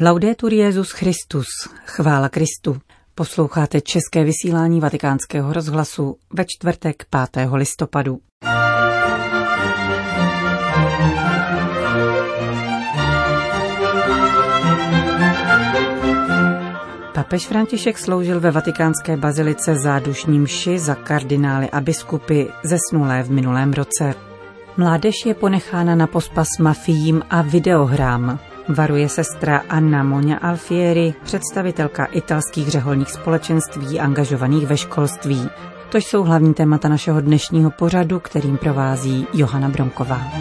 Laudetur Jezus Christus, chvála Kristu. Posloucháte české vysílání Vatikánského rozhlasu ve čtvrtek 5. listopadu. Papež František sloužil ve vatikánské bazilice zádušní mši za kardinály a biskupy zesnulé v minulém roce. Mládež je ponechána na pospas mafiím a videohrám. Varuje sestra Anna Monia Alfieri, představitelka italských řeholních společenství angažovaných ve školství. To jsou hlavní témata našeho dnešního pořadu, kterým provází Johana Bromková.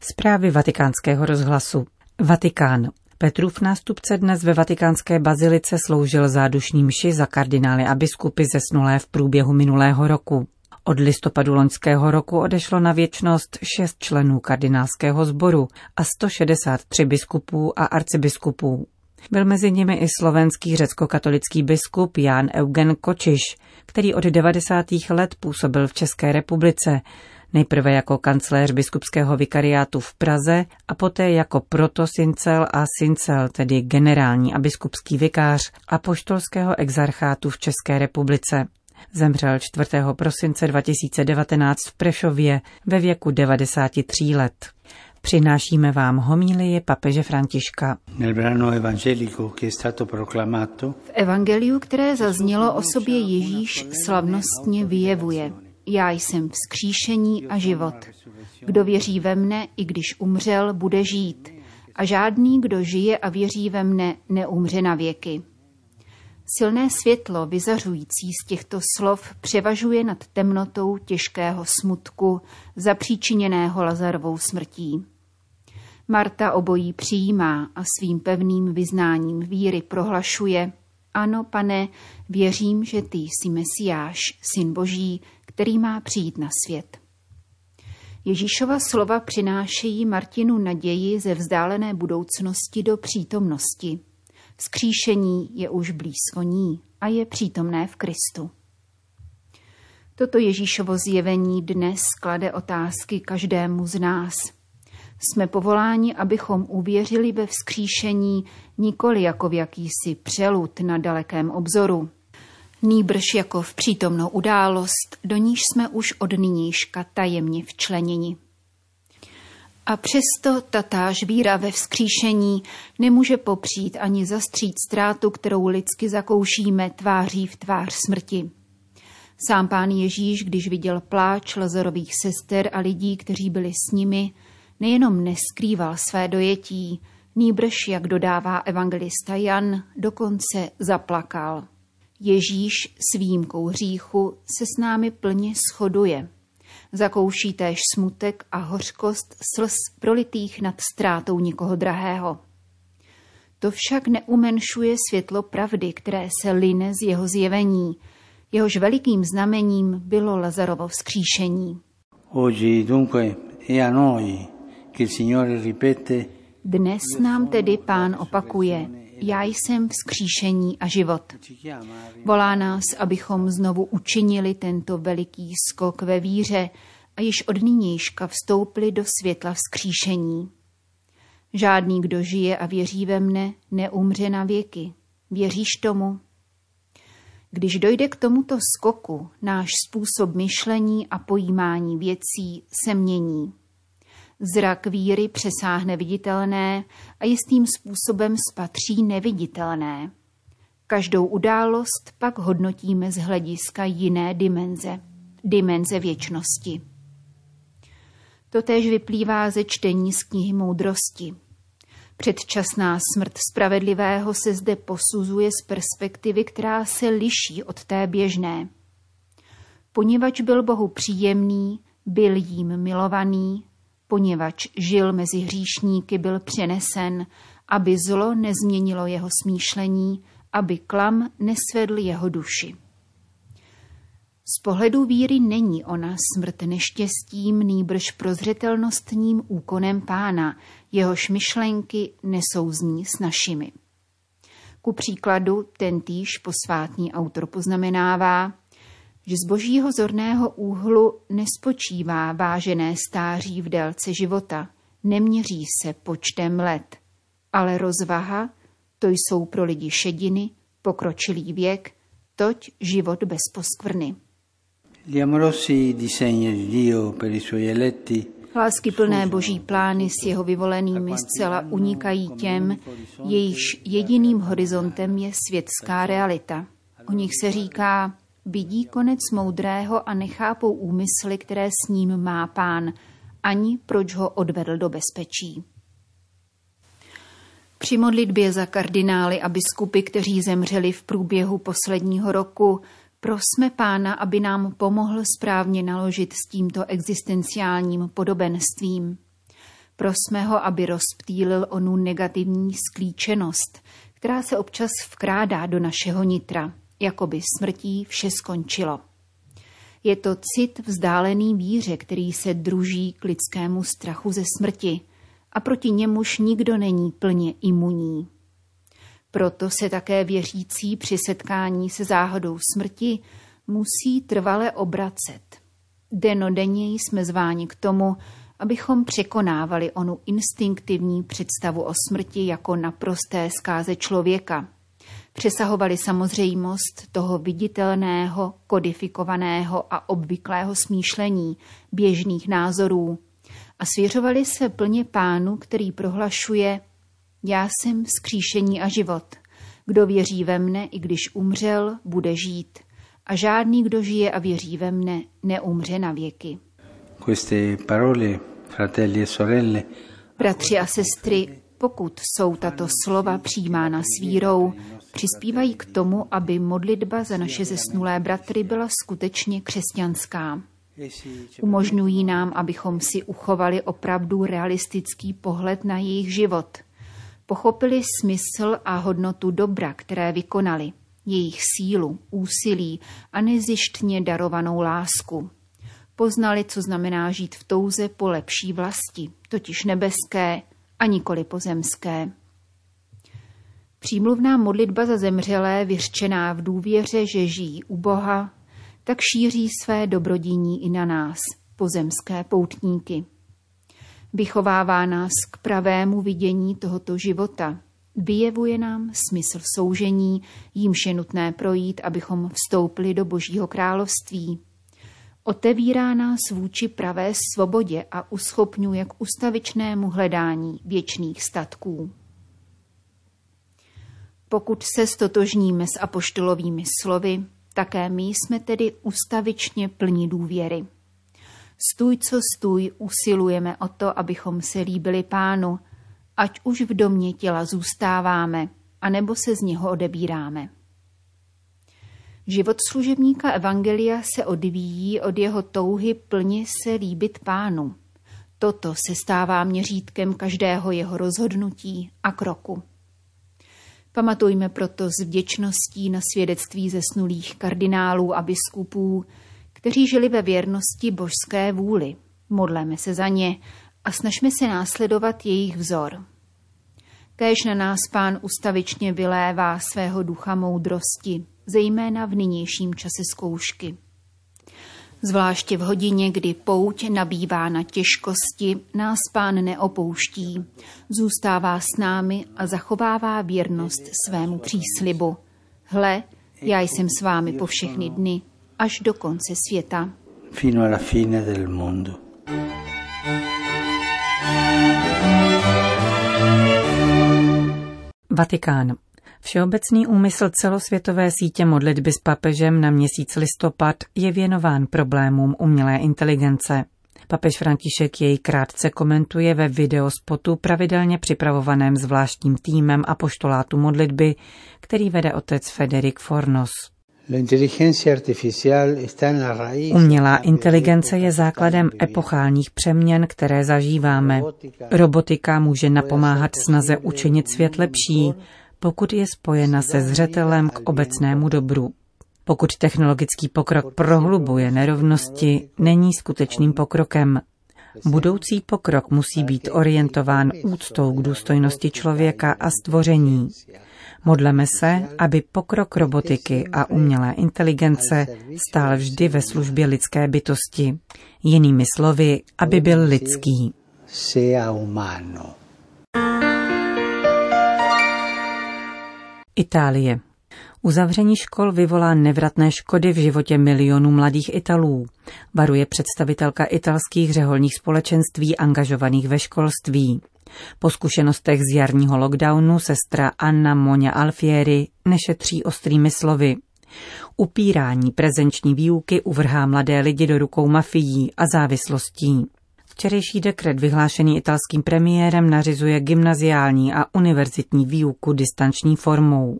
Zprávy vatikánského rozhlasu. Vatikán. Petrův nástupce dnes ve vatikánské bazilice sloužil zádušní mši za kardinály a biskupy zesnulé v průběhu minulého roku. Od listopadu loňského roku odešlo na věčnost šest členů kardinálského sboru a 163 biskupů a arcibiskupů. Byl mezi nimi i slovenský řecko-katolický biskup Jan Eugen Kočiš, který od 90. let působil v České republice, nejprve jako kancléř biskupského vikariátu v Praze a poté jako protosincel a sincel, tedy generální a biskupský vikář a poštolského exarchátu v České republice. Zemřel 4. prosince 2019 v Prešově ve věku 93 let. Přinášíme vám homílie papeže Františka. V evangeliu, které zaznělo o sobě Ježíš, slavnostně vyjevuje. Já jsem vzkříšení a život. Kdo věří ve mne, i když umřel, bude žít. A žádný, kdo žije a věří ve mne, neumře na věky. Silné světlo vyzařující z těchto slov převažuje nad temnotou těžkého smutku zapříčiněného Lazarovou smrtí. Marta obojí přijímá a svým pevným vyznáním víry prohlašuje Ano, pane, věřím, že ty jsi Mesiáš, syn Boží, který má přijít na svět. Ježíšova slova přinášejí Martinu naději ze vzdálené budoucnosti do přítomnosti – Skříšení je už blízko ní a je přítomné v Kristu. Toto Ježíšovo zjevení dnes klade otázky každému z nás. Jsme povoláni, abychom uvěřili ve vzkříšení nikoli jako v jakýsi přelud na dalekém obzoru, nýbrž jako v přítomnou událost, do níž jsme už od nynějška tajemně včleněni. A přesto tatáž víra ve vzkříšení nemůže popřít ani zastřít ztrátu, kterou lidsky zakoušíme tváří v tvář smrti. Sám pán Ježíš, když viděl pláč Lazarových sester a lidí, kteří byli s nimi, nejenom neskrýval své dojetí, nýbrž, jak dodává evangelista Jan, dokonce zaplakal. Ježíš s výjimkou hříchu se s námi plně shoduje – zakouší též smutek a hořkost slz prolitých nad ztrátou někoho drahého. To však neumenšuje světlo pravdy, které se line z jeho zjevení. Jehož velikým znamením bylo Lazarovo vzkříšení. Dnes nám tedy pán opakuje, já jsem vzkříšení a život. Volá nás, abychom znovu učinili tento veliký skok ve víře a již od nynějška vstoupili do světla vzkříšení. Žádný, kdo žije a věří ve mne, neumře na věky. Věříš tomu? Když dojde k tomuto skoku, náš způsob myšlení a pojímání věcí se mění. Zrak víry přesáhne viditelné a jistým způsobem spatří neviditelné. Každou událost pak hodnotíme z hlediska jiné dimenze, dimenze věčnosti. Totéž vyplývá ze čtení z knihy moudrosti. Předčasná smrt spravedlivého se zde posuzuje z perspektivy, která se liší od té běžné. Poněvadž byl Bohu příjemný, byl jím milovaný, poněvadž žil mezi hříšníky, byl přenesen, aby zlo nezměnilo jeho smýšlení, aby klam nesvedl jeho duši. Z pohledu víry není ona smrt neštěstím, nýbrž prozřetelnostním úkonem pána, jehož myšlenky nesouzní s našimi. Ku příkladu tentýž posvátný autor poznamenává, že z božího zorného úhlu nespočívá vážené stáří v délce života, neměří se počtem let, ale rozvaha, to jsou pro lidi šediny, pokročilý věk, toť život bez poskvrny. Lásky plné boží plány s jeho vyvolenými zcela unikají těm, jejichž jediným horizontem je světská realita. O nich se říká, vidí konec moudrého a nechápou úmysly, které s ním má pán, ani proč ho odvedl do bezpečí. Při modlitbě za kardinály a biskupy, kteří zemřeli v průběhu posledního roku, prosme pána, aby nám pomohl správně naložit s tímto existenciálním podobenstvím. Prosme ho, aby rozptýlil onu negativní sklíčenost, která se občas vkrádá do našeho nitra, jako by smrtí vše skončilo. Je to cit vzdálený víře, který se druží k lidskému strachu ze smrti a proti němuž nikdo není plně imunní. Proto se také věřící při setkání se záhadou smrti musí trvale obracet. Denodenně jsme zváni k tomu, abychom překonávali onu instinktivní představu o smrti jako naprosté zkáze člověka. Přesahovali samozřejmost toho viditelného, kodifikovaného a obvyklého smýšlení, běžných názorů a svěřovali se plně pánu, který prohlašuje Já jsem skříšení a život. Kdo věří ve mne, i když umřel, bude žít. A žádný, kdo žije a věří ve mne, neumře na věky. Queste parole, fratelli e sorelle, Bratři a sestry, pokud jsou tato slova přijímána s vírou, přispívají k tomu, aby modlitba za naše zesnulé bratry byla skutečně křesťanská. Umožňují nám, abychom si uchovali opravdu realistický pohled na jejich život. Pochopili smysl a hodnotu dobra, které vykonali, jejich sílu, úsilí a nezištně darovanou lásku. Poznali, co znamená žít v touze po lepší vlasti, totiž nebeské a nikoli pozemské. Přímluvná modlitba za zemřelé, vyřčená v důvěře, že žijí u Boha, tak šíří své dobrodiní i na nás, pozemské poutníky. Vychovává nás k pravému vidění tohoto života, vyjevuje nám smysl soužení, jímž je nutné projít, abychom vstoupili do Božího království. Otevírá nás vůči pravé svobodě a uschopňuje k ustavičnému hledání věčných statků. Pokud se stotožníme s apoštolovými slovy, také my jsme tedy ustavičně plní důvěry. Stůj, co stůj, usilujeme o to, abychom se líbili pánu, ať už v domě těla zůstáváme, anebo se z něho odebíráme. Život služebníka Evangelia se odvíjí od jeho touhy plně se líbit pánu. Toto se stává měřítkem každého jeho rozhodnutí a kroku. Pamatujme proto s vděčností na svědectví zesnulých kardinálů a biskupů, kteří žili ve věrnosti božské vůli. Modleme se za ně a snažme se následovat jejich vzor. Kéž na nás pán ustavičně vylévá svého ducha moudrosti, zejména v nynějším čase zkoušky. Zvláště v hodině, kdy pouť nabývá na těžkosti, nás pán neopouští, zůstává s námi a zachovává věrnost svému příslibu. Hle, já jsem s vámi po všechny dny, až do konce světa. fino alla fine del mondo. Vatikán. Všeobecný úmysl celosvětové sítě modlitby s papežem na měsíc listopad je věnován problémům umělé inteligence. Papež František jej krátce komentuje ve videospotu pravidelně připravovaném zvláštním týmem apoštolátu modlitby, který vede otec Federik Fornos. Umělá inteligence je základem epochálních přeměn, které zažíváme. Robotika může napomáhat snaze učinit svět lepší, pokud je spojena se zřetelem k obecnému dobru. Pokud technologický pokrok prohlubuje nerovnosti, není skutečným pokrokem. Budoucí pokrok musí být orientován úctou k důstojnosti člověka a stvoření. Modleme se, aby pokrok robotiky a umělé inteligence stál vždy ve službě lidské bytosti. Jinými slovy, aby byl lidský. sea umano. Itálie. Uzavření škol vyvolá nevratné škody v životě milionů mladých Italů, varuje představitelka italských řeholních společenství angažovaných ve školství. Po zkušenostech z jarního lockdownu sestra Anna Monia Alfieri nešetří ostrými slovy. Upírání prezenční výuky uvrhá mladé lidi do rukou mafií a závislostí. Včerejší dekret vyhlášený italským premiérem nařizuje gymnaziální a univerzitní výuku distanční formou.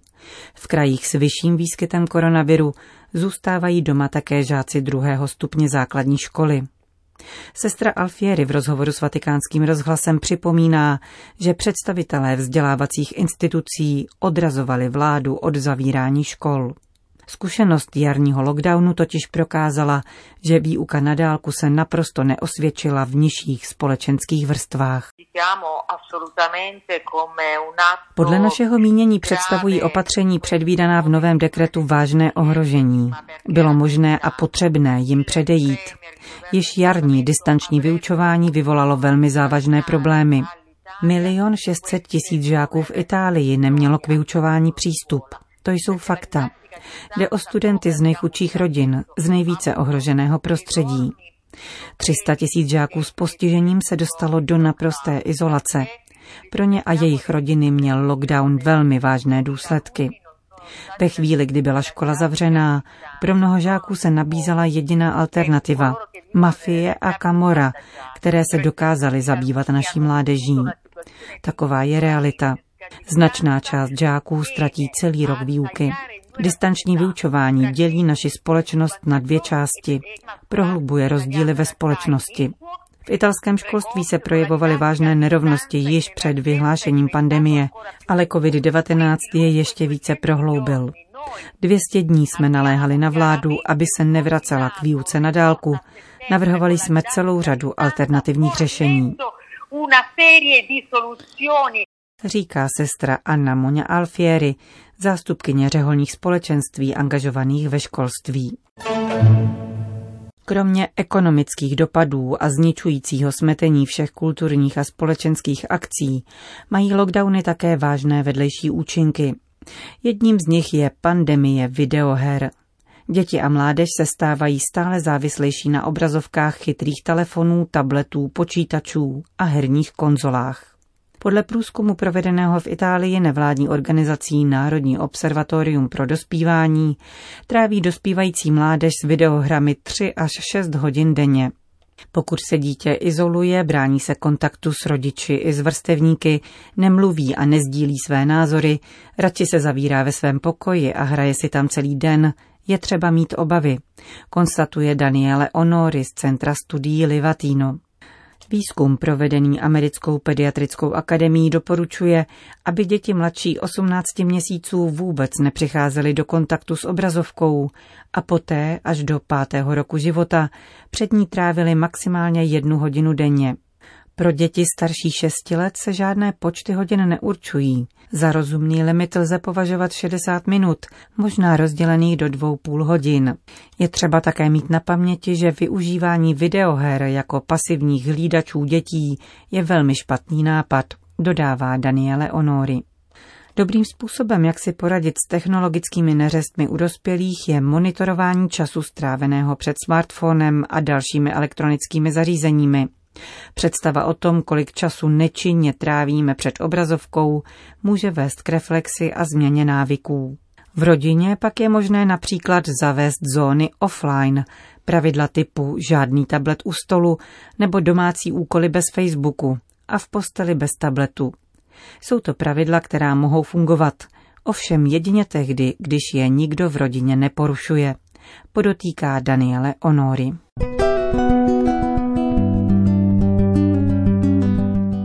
V krajích s vyšším výskytem koronaviru zůstávají doma také žáci druhého stupně základní školy. Sestra Alfieri v rozhovoru s vatikánským rozhlasem připomíná, že představitelé vzdělávacích institucí odrazovali vládu od zavírání škol. Zkušenost jarního lockdownu totiž prokázala, že výuka na dálku se naprosto neosvědčila v nižších společenských vrstvách. Podle našeho mínění představují opatření předvídaná v novém dekretu vážné ohrožení. Bylo možné a potřebné jim předejít. Již jarní distanční vyučování vyvolalo velmi závažné problémy. Milion šestset tisíc žáků v Itálii nemělo k vyučování přístup. To jsou fakta. Jde o studenty z nejchudších rodin, z nejvíce ohroženého prostředí. 300 tisíc žáků s postižením se dostalo do naprosté izolace. Pro ně a jejich rodiny měl lockdown velmi vážné důsledky. Ve chvíli, kdy byla škola zavřená, pro mnoho žáků se nabízela jediná alternativa – mafie a kamora, které se dokázaly zabývat naší mládeží. Taková je realita. Značná část žáků ztratí celý rok výuky. Distanční vyučování dělí naši společnost na dvě části. Prohlubuje rozdíly ve společnosti. V italském školství se projevovaly vážné nerovnosti již před vyhlášením pandemie, ale COVID-19 je ještě více prohloubil. 200 dní jsme naléhali na vládu, aby se nevracela k výuce na dálku. Navrhovali jsme celou řadu alternativních řešení. Říká sestra Anna Monia Alfieri, zástupkyně řeholních společenství angažovaných ve školství. Kromě ekonomických dopadů a zničujícího smetení všech kulturních a společenských akcí mají lockdowny také vážné vedlejší účinky. Jedním z nich je pandemie videoher. Děti a mládež se stávají stále závislejší na obrazovkách chytrých telefonů, tabletů, počítačů a herních konzolách. Podle průzkumu provedeného v Itálii nevládní organizací Národní observatorium pro dospívání tráví dospívající mládež s videohrami 3 až 6 hodin denně. Pokud se dítě izoluje, brání se kontaktu s rodiči i s vrstevníky, nemluví a nezdílí své názory, radši se zavírá ve svém pokoji a hraje si tam celý den, je třeba mít obavy, konstatuje Daniele Honori z Centra studií Livatino. Výzkum provedený Americkou pediatrickou akademií doporučuje, aby děti mladší 18 měsíců vůbec nepřicházely do kontaktu s obrazovkou a poté až do pátého roku života před ní trávili maximálně jednu hodinu denně. Pro děti starší 6 let se žádné počty hodin neurčují. Za rozumný limit lze považovat 60 minut, možná rozdělených do dvou půl hodin. Je třeba také mít na paměti, že využívání videoher jako pasivních hlídačů dětí je velmi špatný nápad, dodává Daniele Honori. Dobrým způsobem, jak si poradit s technologickými neřestmi u dospělých, je monitorování času stráveného před smartphonem a dalšími elektronickými zařízeními. Představa o tom, kolik času nečinně trávíme před obrazovkou, může vést k reflexi a změně návyků. V rodině pak je možné například zavést zóny offline, pravidla typu žádný tablet u stolu nebo domácí úkoly bez Facebooku a v posteli bez tabletu. Jsou to pravidla, která mohou fungovat, ovšem jedině tehdy, když je nikdo v rodině neporušuje, podotýká Daniele Honori.